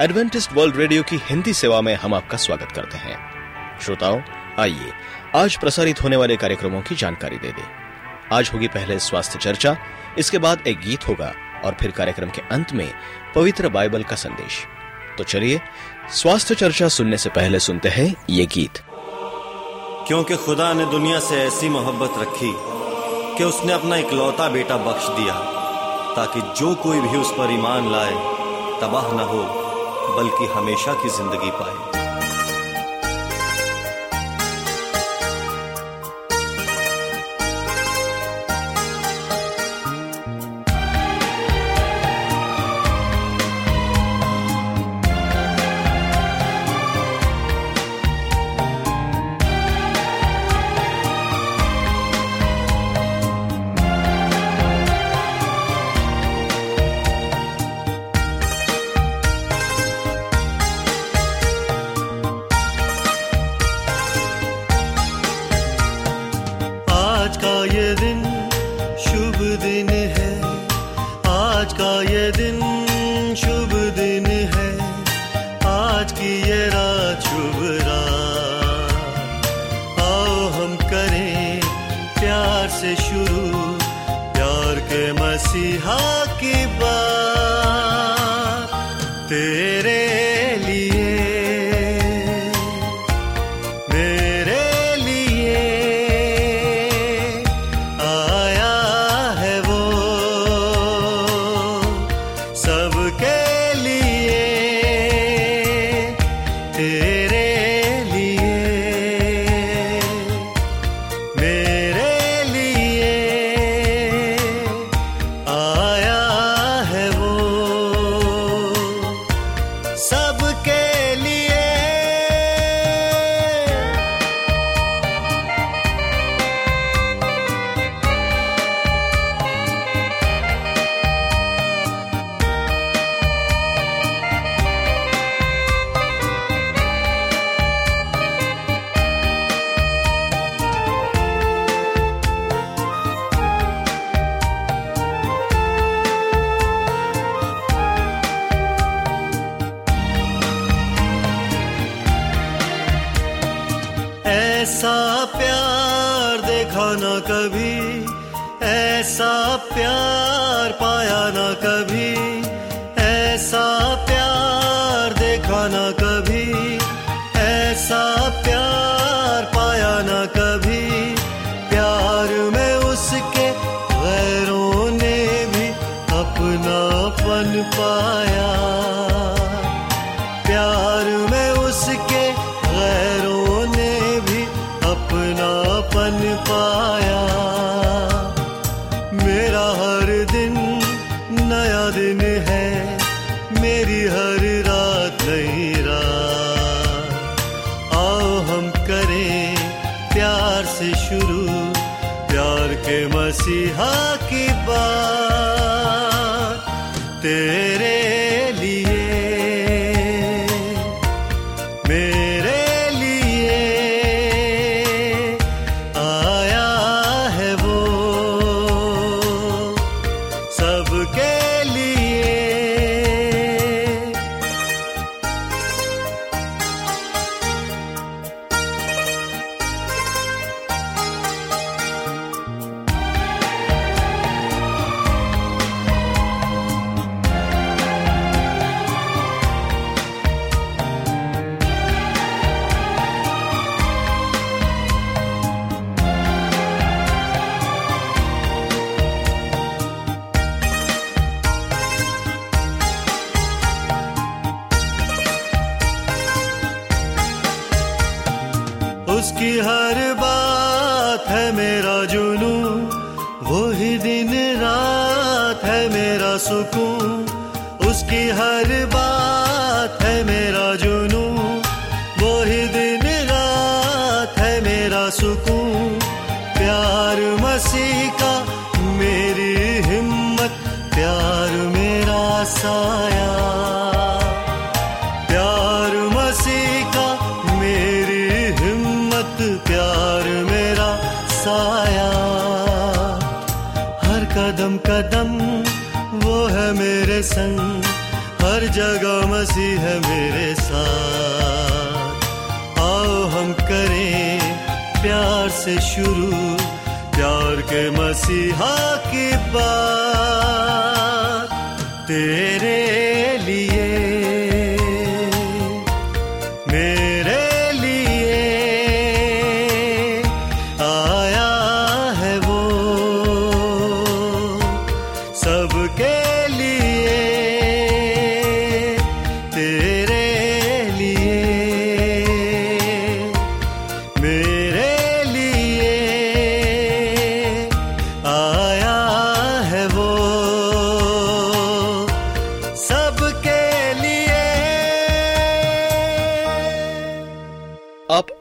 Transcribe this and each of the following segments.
Adventist world radio की हिंदी सेवा में हम आपका स्वागत करते हैं। श्रोताओं, आइए, आज प्रसारित होने वाले कार्यक्रमों की जानकारी दे दें। आज होगी पहले स्वास्थ्य चर्चा, इसके बाद एक गीत होगा और फिर कार्यक्रम के अंत में पवित्र बाइबल का संदेश। तो चलिए, स्वास्थ्य चर्चा सुनने से पहले सुनते हैं ये गीत। क्योंकि खुदा ने दुनिया से ऐसी मोहब्बत रखी कि उसने अपना इकलौता बेटा बख्श दिया, ताकि जो कोई भी उस पर ईमान लाए, तबाह न हो। बल्कि हमेशा की ज़िंदगी पाए। से शुरू। प्यार के मसीहा की बात। प्यार मसीहा की हर बात है मेरा जुनू वो ही दिन रात है मेरा सुकून। प्यार मसीह का मेरी हिम्मत, प्यार मेरा साया। प्यार मसीह का मेरी हिम्मत, प्यार मेरा साया। हर कदम कदम वो है मेरे संग। हर जगह मसीह है मेरे साथ। आओ हम करें प्यार से शुरू, प्यार के मसीहा की बात। तेरे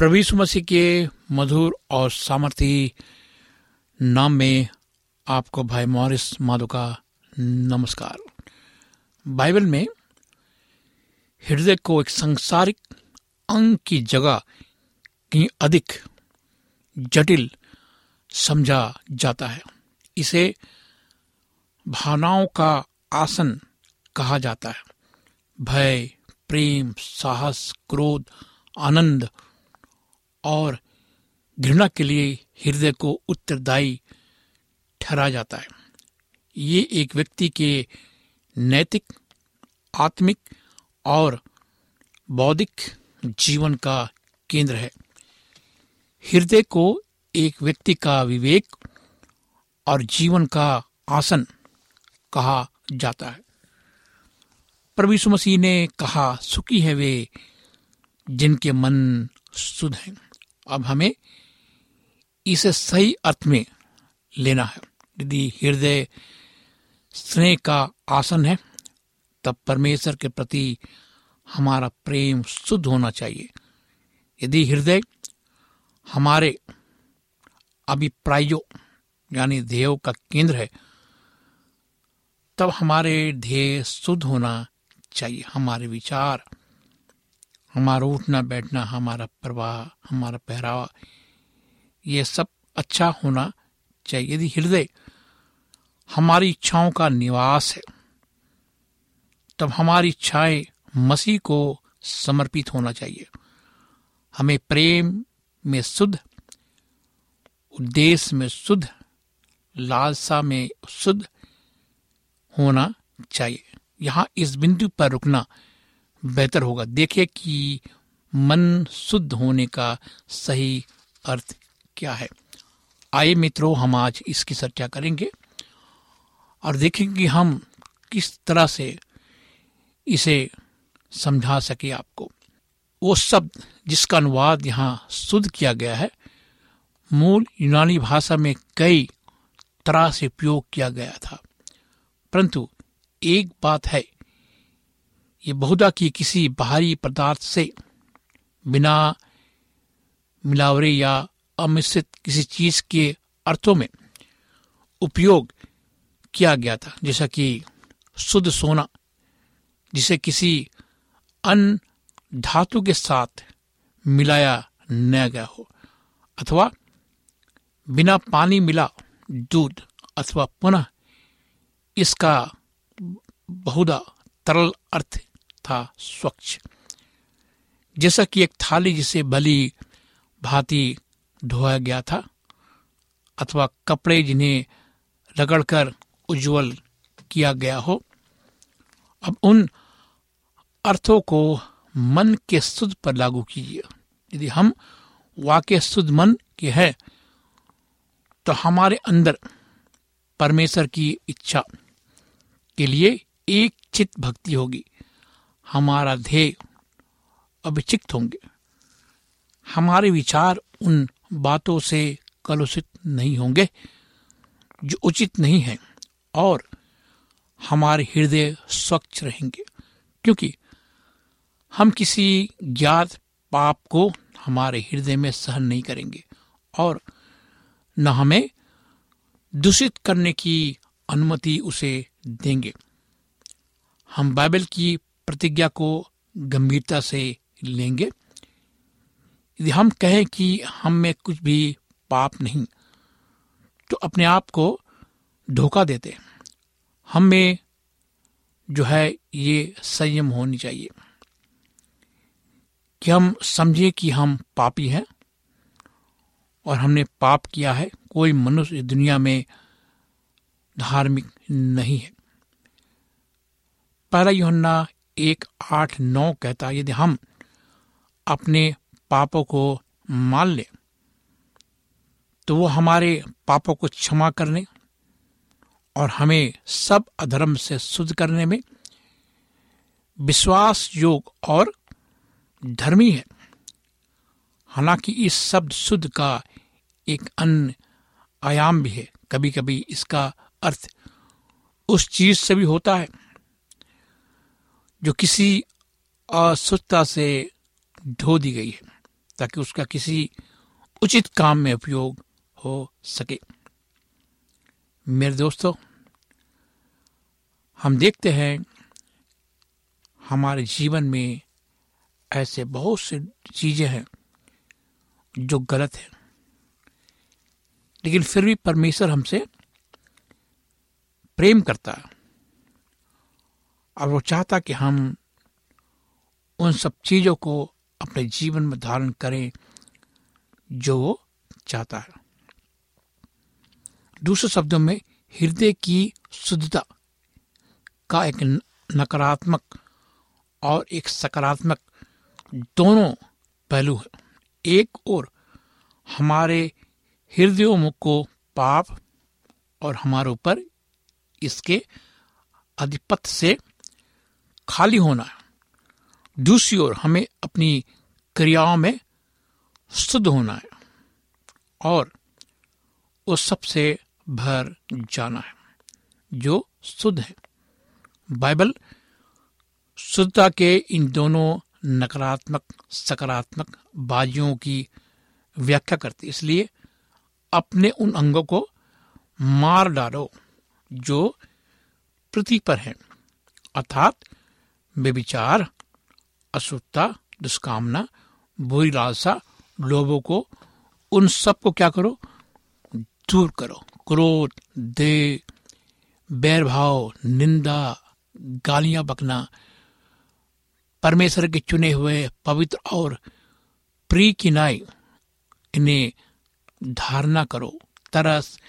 यीशु मसीह के मधुर और सामर्थी नाम में आपको भाई मॉरिस माधो का नमस्कार। बाइबल में हृदय को एक संसारिक अंग की जगह की अधिक जटिल समझा जाता है। इसे भावनाओं का आसन कहा जाता है। भय, प्रेम, साहस, क्रोध, आनंद और घृणा के लिए हृदय को उत्तरदायी ठहरा जाता है। ये एक व्यक्ति के नैतिक, आत्मिक और बौद्धिक जीवन का केंद्र है। हृदय को एक व्यक्ति का विवेक और जीवन का आसन कहा जाता है। प्रभु मसीह ने कहा, सुखी है वे जिनके मन शुद्ध हैं। अब हमें इसे सही अर्थ में लेना है। यदि हृदय स्नेह का आसन है, तब परमेश्वर के प्रति हमारा प्रेम शुद्ध होना चाहिए। यदि हृदय हमारे अभिप्रायों, यानी ध्येयों का केंद्र है, तब हमारे ध्येय शुद्ध होना चाहिए। हमारे विचार हमारा उठना, बैठना, हमारा प्रवाह, हमारा पहरावा, ये सब अच्छा होना चाहिए। यदि हृदय हमारी इच्छाओं का निवास है, तब हमारी इच्छाएँ मसीह को समर्पित होना चाहिए। हमें प्रेम में शुद्ध, उद्देश्य में शुद्ध, लालसा में शुद्ध होना चाहिए। यहाँ इस बिंदु पर रुकना बेहतर होगा। देखिए कि मन शुद्ध होने का सही अर्थ क्या है। आइए मित्रों, हम आज इसकी चर्चा करेंगे और देखेंगे कि हम किस तरह से इसे समझा सके आपको। वो शब्द जिसका अनुवाद यहाँ शुद्ध किया गया है, मूल यूनानी भाषा में कई तरह से उपयोग किया गया था। परंतु एक बात है ये बहुधा की किसी बाहरी पदार्थ से बिना मिलावरे या अमिश्रित किसी चीज़ के अर्थों में उपयोग किया गया था। जैसा कि शुद्ध सोना, जिसे किसी अन्य धातु के साथ मिलाया न गया हो, अथवा बिना पानी मिला दूध, अथवा पुनः इसका बहुधा तरल अर्थ था स्वच्छ। जैसा कि एक थाली जिसे भली भांति धोया गया था, अथवा कपड़े जिन्हें रगड़कर उज्जवल किया गया हो, अब उन अर्थों को मन के शुद्ध पर लागू कीजिए। यदि हम वाक्य शुद्ध मन के हैं तो हमारे अंदर परमेश्वर की इच्छा के लिए एक चित भक्ति होगी। हमारा ध्येय अभिचिक्त होंगे। हमारे विचार उन बातों से कलुषित नहीं होंगे, जो उचित नहीं है, और हमारे हृदय स्वच्छ रहेंगे, क्योंकि हम किसी ज्ञात पाप को हमारे हृदय में सहन नहीं करेंगे, और न हमें दूषित करने की अनुमति उसे देंगे। हम बाइबल की प्रतिज्ञा को गंभीरता से लेंगे। यदि हम कहें कि हम में कुछ भी पाप नहीं तो अपने आप को धोखा देते हम में जो है ये संयम होनी चाहिए कि हम समझे कि हम पापी हैं और हमने पाप किया है। कोई मनुष्य दुनिया में धार्मिक नहीं है। पहला योहन्ना एक आठ नौ कहता है, यदि हम अपने पापों को मान ले तो वो हमारे पापों को क्षमा करने और हमें सब अधर्म से शुद्ध करने में विश्वास, योग और धर्मी है। हालाँकि इस शब्द शुद्ध का एक अन्य आयाम भी है। कभी कभी इसका अर्थ उस चीज़ से भी होता है जो किसी असुद्धता से धो दी गई है, ताकि उसका किसी उचित काम में उपयोग हो सके। मेरे दोस्तों, हम देखते हैं हमारे जीवन में ऐसे बहुत से चीज़ें हैं जो गलत है। लेकिन फिर भी परमेश्वर हमसे प्रेम करता है। और वो चाहता कि हम उन सब चीज़ों को अपने जीवन में धारण करें जो वो चाहता है। दूसरे शब्दों में, हृदय की शुद्धता का एक नकारात्मक और एक सकारात्मक दोनों पहलू है। एक और हमारे हृदयों को पाप और हमारे ऊपर इसके अधिपत्य से खाली होना है। दूसरी ओर हमें अपनी क्रियाओं में शुद्ध होना है और उस सबसे भर जाना है, जो शुद्ध है। बाइबल शुद्धता के इन दोनों नकारात्मक, सकारात्मक बाजियों की व्याख्या करती इसलिए अपने उन अंगों को मार डालो जो पृथ्वी पर हैं, अर्थात बेविचार अशुद्धता दुष्कामना, बुरी लालसा लोगों को, उन सबको क्या करो? दूर करो। क्रोध दे बैरभाव, निंदा, गालियाँ बकना, परमेश्वर के चुने हुए पवित्र और प्री की नाई इन्हें धारणा करो। तरस,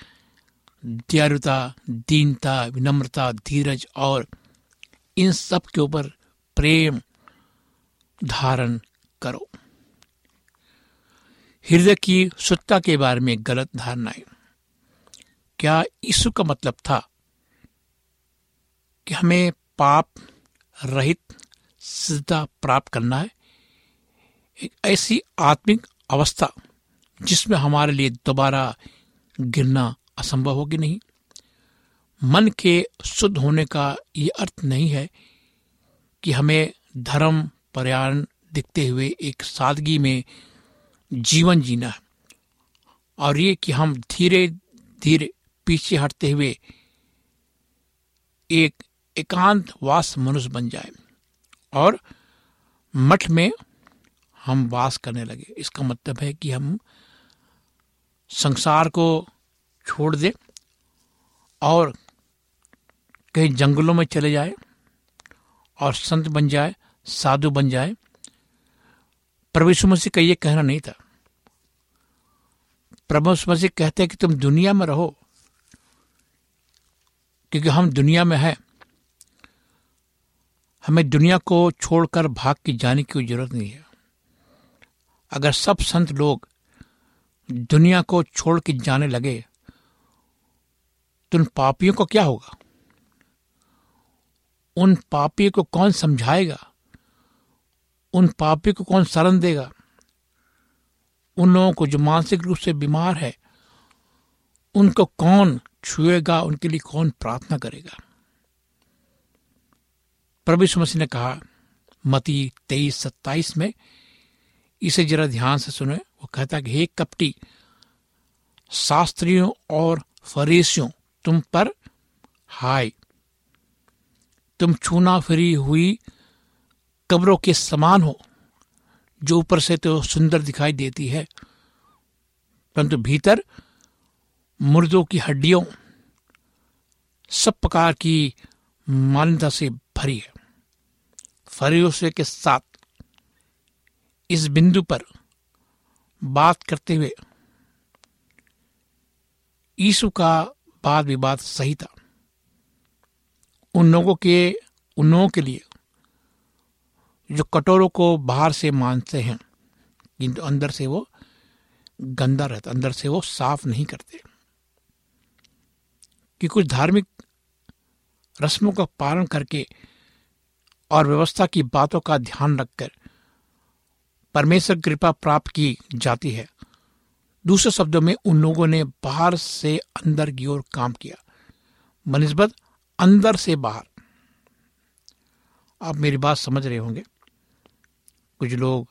दयालुता, दीनता, विनम्रता, धीरज और इन सब के ऊपर प्रेम धारण करो। हृदय की शुद्धता के बारे में गलत धारणाएँ क्या यीशु का मतलब था कि हमें पाप रहित सिद्धता प्राप्त करना है? एक ऐसी आत्मिक अवस्था जिसमें हमारे लिए दोबारा गिरना असंभव होगी नहीं? मन के शुद्ध होने का ये अर्थ नहीं है कि हमें धर्म पर्यावरण दिखते हुए एक सादगी में जीवन जीना है और ये कि हम धीरे धीरे पीछे हटते हुए एक एकांत वास मनुष्य बन जाए और मठ में हम वास करने लगे। इसका मतलब है कि हम संसार को छोड़ दें और कहीं जंगलों में चले जाए और संत बन जाए, साधु बन जाए। प्रभु मसीह का ये कहना नहीं था। प्रभु मसीह कहते हैं कि तुम दुनिया में रहो, क्योंकि हम दुनिया में हैं। हमें दुनिया को छोड़कर भाग के जाने की ज़रूरत नहीं है। अगर सब संत लोग दुनिया को छोड़ के जाने लगे तो उन पापियों को क्या होगा? उन पापी को कौन समझाएगा? उन पापी को कौन शरण देगा? उन लोगों को जो मानसिक रूप से बीमार है, उनको कौन छुएगा? उनके लिए कौन प्रार्थना करेगा? प्रभु मसीह ने कहा, मती तेईस सत्ताईस में, इसे जरा ध्यान से सुने। वो कहता कि, हे कपटी, शास्त्रियों और फरीसियों, तुम पर हाय तुम छूना फिरी हुई कब्रों के समान हो, जो ऊपर से तो सुंदर दिखाई देती है। परंतु भीतर मुर्दों की हड्डियों सब प्रकार की मान्यता से भरी है। फरियोसे के साथ इस बिंदु पर बात करते हुए यीशु का वाद विवाद सही था। उन लोगों के उन लोगों के लिए, जो कटोरों को बाहर से मानते हैं किंतु अंदर से वो गंदा रहता, अंदर से वो साफ़ नहीं करते। कि कुछ धार्मिक रस्मों का पालन करके और व्यवस्था की बातों का ध्यान रखकर परमेश्वर कृपा प्राप्त की जाती है। दूसरे शब्दों में, उन लोगों ने बाहर से अंदर की ओर काम किया। बनस्बत अंदर से बाहर। आप मेरी बात समझ रहे होंगे। कुछ लोग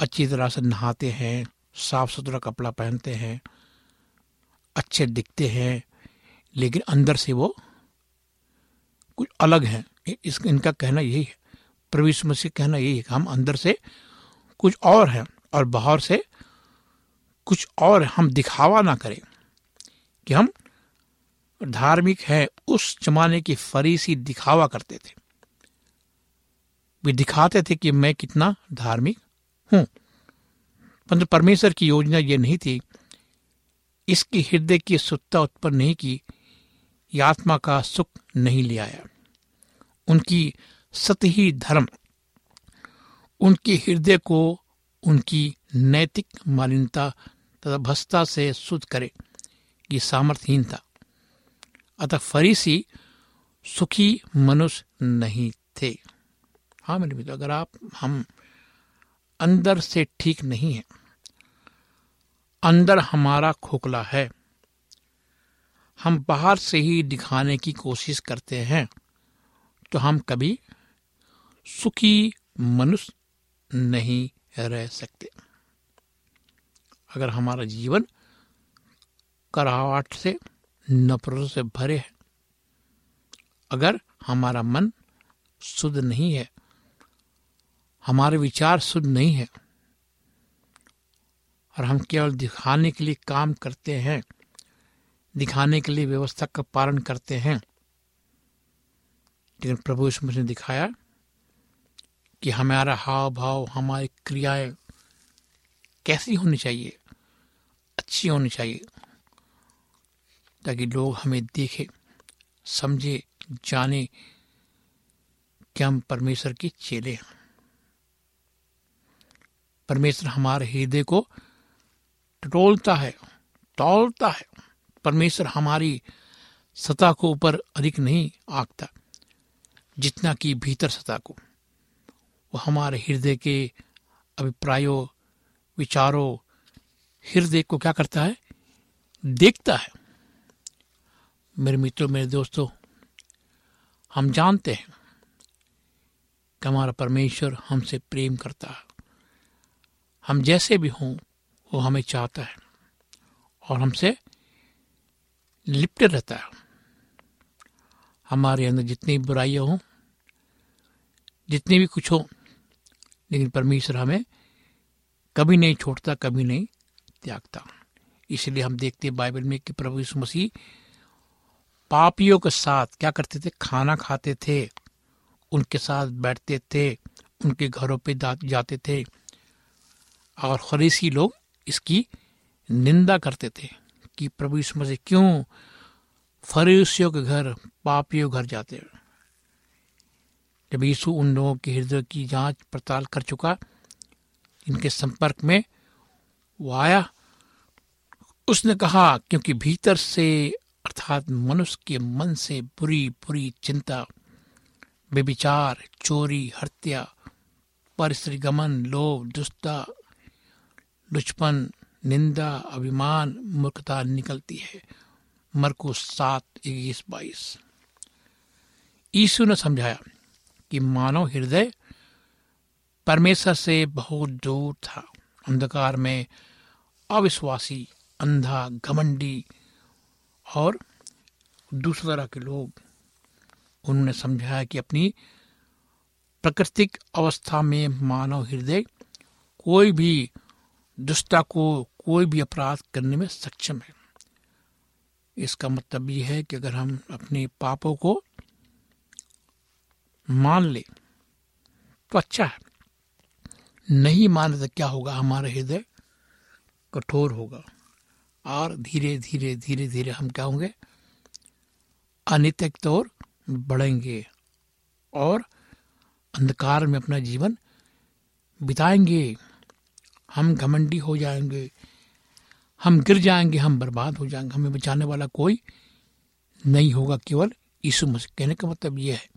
अच्छी तरह से नहाते हैं साफ़ सुथरा कपड़ा पहनते हैं, अच्छे दिखते हैं, लेकिन अंदर से वो कुछ अलग हैं। इस, इनका कहना यही है। प्रवीष मसीह कहना यही है कि हम अंदर से कुछ और हैं और बाहर से कुछ और हम दिखावा ना करें कि हम धार्मिक है, उस जमाने की फरीसी दिखावा करते थे। वे दिखाते थे कि मैं कितना धार्मिक हूँ। परंतु परमेश्वर की योजना यह नहीं थी। इसकी हृदय की सुत्ता उत्पन्न नहीं की। आत्मा का सुख नहीं ले आया। उनकी सतही धर्म। उनके हृदय को उनकी नैतिक मालिनता तथा भस्ता से शुद्ध करे। ये सामर्थ्यहीन था। अतः फरीसी सुखी मनुष्य नहीं थे। हाँ मेरे मित्र, अगर आप, हम अंदर से ठीक नहीं है, अंदर हमारा खोखला है, हम बाहर से ही दिखाने की कोशिश करते हैं तो हम कभी सुखी मनुष्य नहीं रह सकते। अगर हमारा जीवन कराहट से नफरत से भरे है। अगर हमारा मन शुद्ध नहीं है, हमारे विचार शुद्ध नहीं है, और हम केवल दिखाने के लिए काम करते हैं, दिखाने के लिए व्यवस्था का पालन करते हैं, लेकिन प्रभु इसमें ने दिखाया कि हमारा हाव भाव हमारी क्रियाएँ कैसी होनी चाहिए, अच्छी होनी चाहिए। ताकि लोग हमें देखे, समझे, जाने कि हम परमेश्वर के चेले हैं। परमेश्वर हमारे हृदय को टटोलता है तौलता है। परमेश्वर हमारी सतह को ऊपर अधिक नहीं आंकता, जितना कि भीतर सतह को। वो हमारे हृदय के अभिप्रायों, विचारों, हृदय को क्या करता है? देखता है। मेरे मित्रों, मेरे दोस्तों, हम जानते हैं कि हमारा परमेश्वर हमसे प्रेम करता है। हम जैसे भी हों, वो हमें चाहता है और हमसे लिपटे रहता है। हमारे अंदर जितनी बुराइयाँ हों, जितनी भी कुछ हो, लेकिन परमेश्वर हमें कभी नहीं छोड़ता, कभी नहीं त्यागता। इसलिए हम देखते हैं बाइबल में कि प्रभु यीशु मसीह पापियों के साथ क्या करते थे? खाना खाते थे, उनके साथ बैठते थे, उनके घरों पे जाते थे। और खरीसी लोग इसकी निंदा करते थे कि प्रभु इस मसीह, क्यों फरीसियों के घर, पापियों घर जाते जब यीशु उन लोगों के हृदय की जाँच पड़ताल कर चुका, इनके संपर्क में वो आया। उसने कहा, क्योंकि भीतर से अर्थात मनुष्य के मन से बुरी बुरी चिंता बेविचार चोरी, हत्या परिस्त्री गमन लोभ दुष्टा लुचपन, निंदा, अभिमान, मूर्खता निकलती है। मरको सात, इक्कीस, बाईस। यीशु ने समझाया कि मानव हृदय परमेश्वर से बहुत दूर था। अंधकार में अविश्वासी, अंधा, घमंडी और दूसरी तरह के लोग, उन्होंने समझाया कि अपनी प्राकृतिक अवस्था में मानव हृदय कोई भी दुष्टा को कोई भी अपराध करने में सक्षम है। इसका मतलब यह है कि अगर हम अपने पापों को मान ले तो अच्छा है। नहीं माने तो क्या होगा? हमारा हृदय कठोर होगा। और धीरे धीरे धीरे धीरे हम क्या होंगे? अनितक तौर बढ़ेंगे और अंधकार में अपना जीवन बिताएँगे। हम घमंडी हो जाएँगे, हम गिर जाएँगे, हम बर्बाद हो जाएँगे, हमें बचाने वाला कोई नहीं होगा, केवल यीशु मसीह। कहने का मतलब यह है,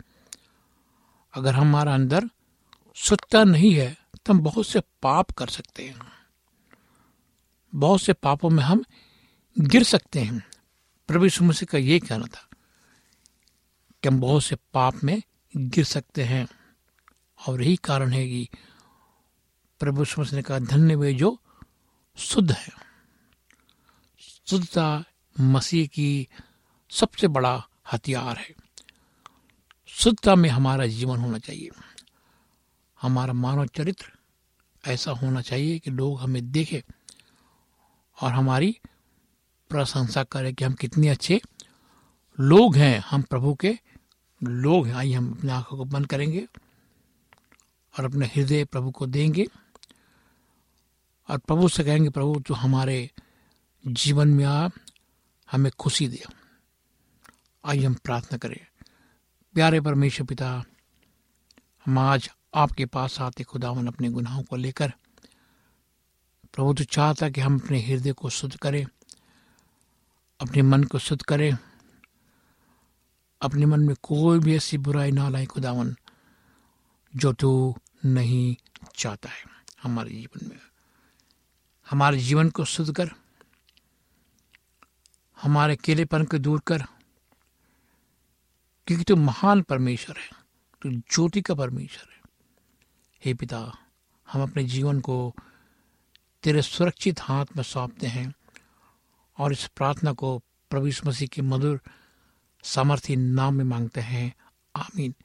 अगर हमारा अंदर सुत्ता नहीं है तो हम बहुत से पाप कर सकते हैं। बहुत से पापों में हम गिर सकते हैं। प्रभु यीशु मसीह का यह कहना था कि हम बहुत से पाप में गिर सकते हैं। और यही कारण है कि प्रभु यीशु मसीह ने कहा, धन्य वे जो शुद्ध है। शुद्धता मसीह की सबसे बड़ा हथियार है। शुद्धता में हमारा जीवन होना चाहिए। हमारा मानव चरित्र ऐसा होना चाहिए कि लोग हमें देखें। और हमारी प्रशंसा करें कि हम कितने अच्छे लोग हैं, हम प्रभु के लोग हैं। आइए हम अपनी आँखों को बंद करेंगे और अपने हृदय प्रभु को देंगे और प्रभु से कहेंगे, प्रभु जो हमारे जीवन में आ, हमें खुशी दे। आइए हम प्रार्थना करें। प्यारे परमेश्वर पिता, हम आज आपके पास आते खुदावन अपने गुनाहों को लेकर प्रभु तो चाहता कि हम अपने हृदय को शुद्ध करें, अपने मन को शुद्ध करें, अपने मन में कोई भी ऐसी बुराई ना लाए खुदावन, जो तू नहीं चाहता है। हमारे जीवन में, हमारे जीवन को शुद्ध कर, हमारे अकेलेपन को दूर कर, क्योंकि तू महान परमेश्वर है, तू ज्योति का परमेश्वर है। हे पिता, हम अपने जीवन को तेरे सुरक्षित हाथ में सौंपते हैं और इस प्रार्थना को प्रभु मसीह के मधुर सामर्थ्य नाम में मांगते हैं। आमीन।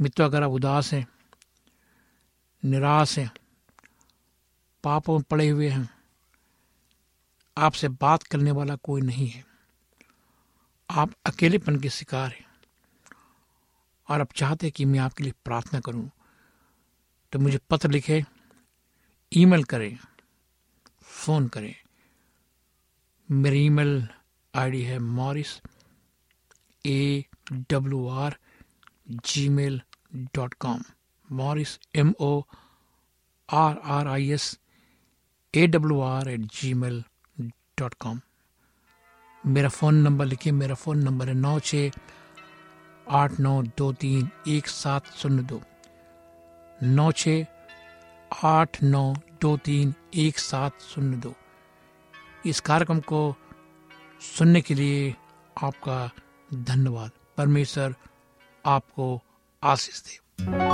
मित्र, अगर आप उदास हैं, निराश हैं, पापों में पड़े हुए हैं, आपसे बात करने वाला कोई नहीं है। आप अकेलेपन के शिकार हैं और आप चाहते हैं कि मैं आपके लिए प्रार्थना करूँ तो मुझे पत्र लिखे, ईमेल करें। फ़ोन करें। मेरी ईमेल आईडी है Morris A W R Gmail dot com Morris M O R R I S A W R at Gmail dot com मेरा फ़ोन नंबर लिखिए, मेरा फ़ोन नंबर है नौ छ आठ नौ दो तीन एक सात शून्य दो। नौ छ आठ नौ दो तीन एक सात शून्य दो। इस कार्यक्रम को सुनने के लिए आपका धन्यवाद। परमेश्वर आपको आशीष दे।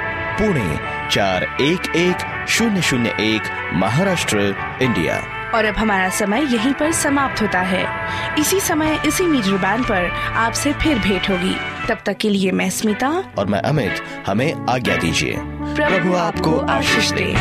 पुणे चार एक एक शून्य शून्य एक महाराष्ट्र इंडिया। और अब हमारा समय यहीं पर समाप्त होता है। इसी समय इसी मीटर बैंड पर आपसे फिर भेंट होगी। तब तक के लिए मैं स्मिता और मैं अमित हमें आज्ञा दीजिए। प्रभु आपको आशीष दे।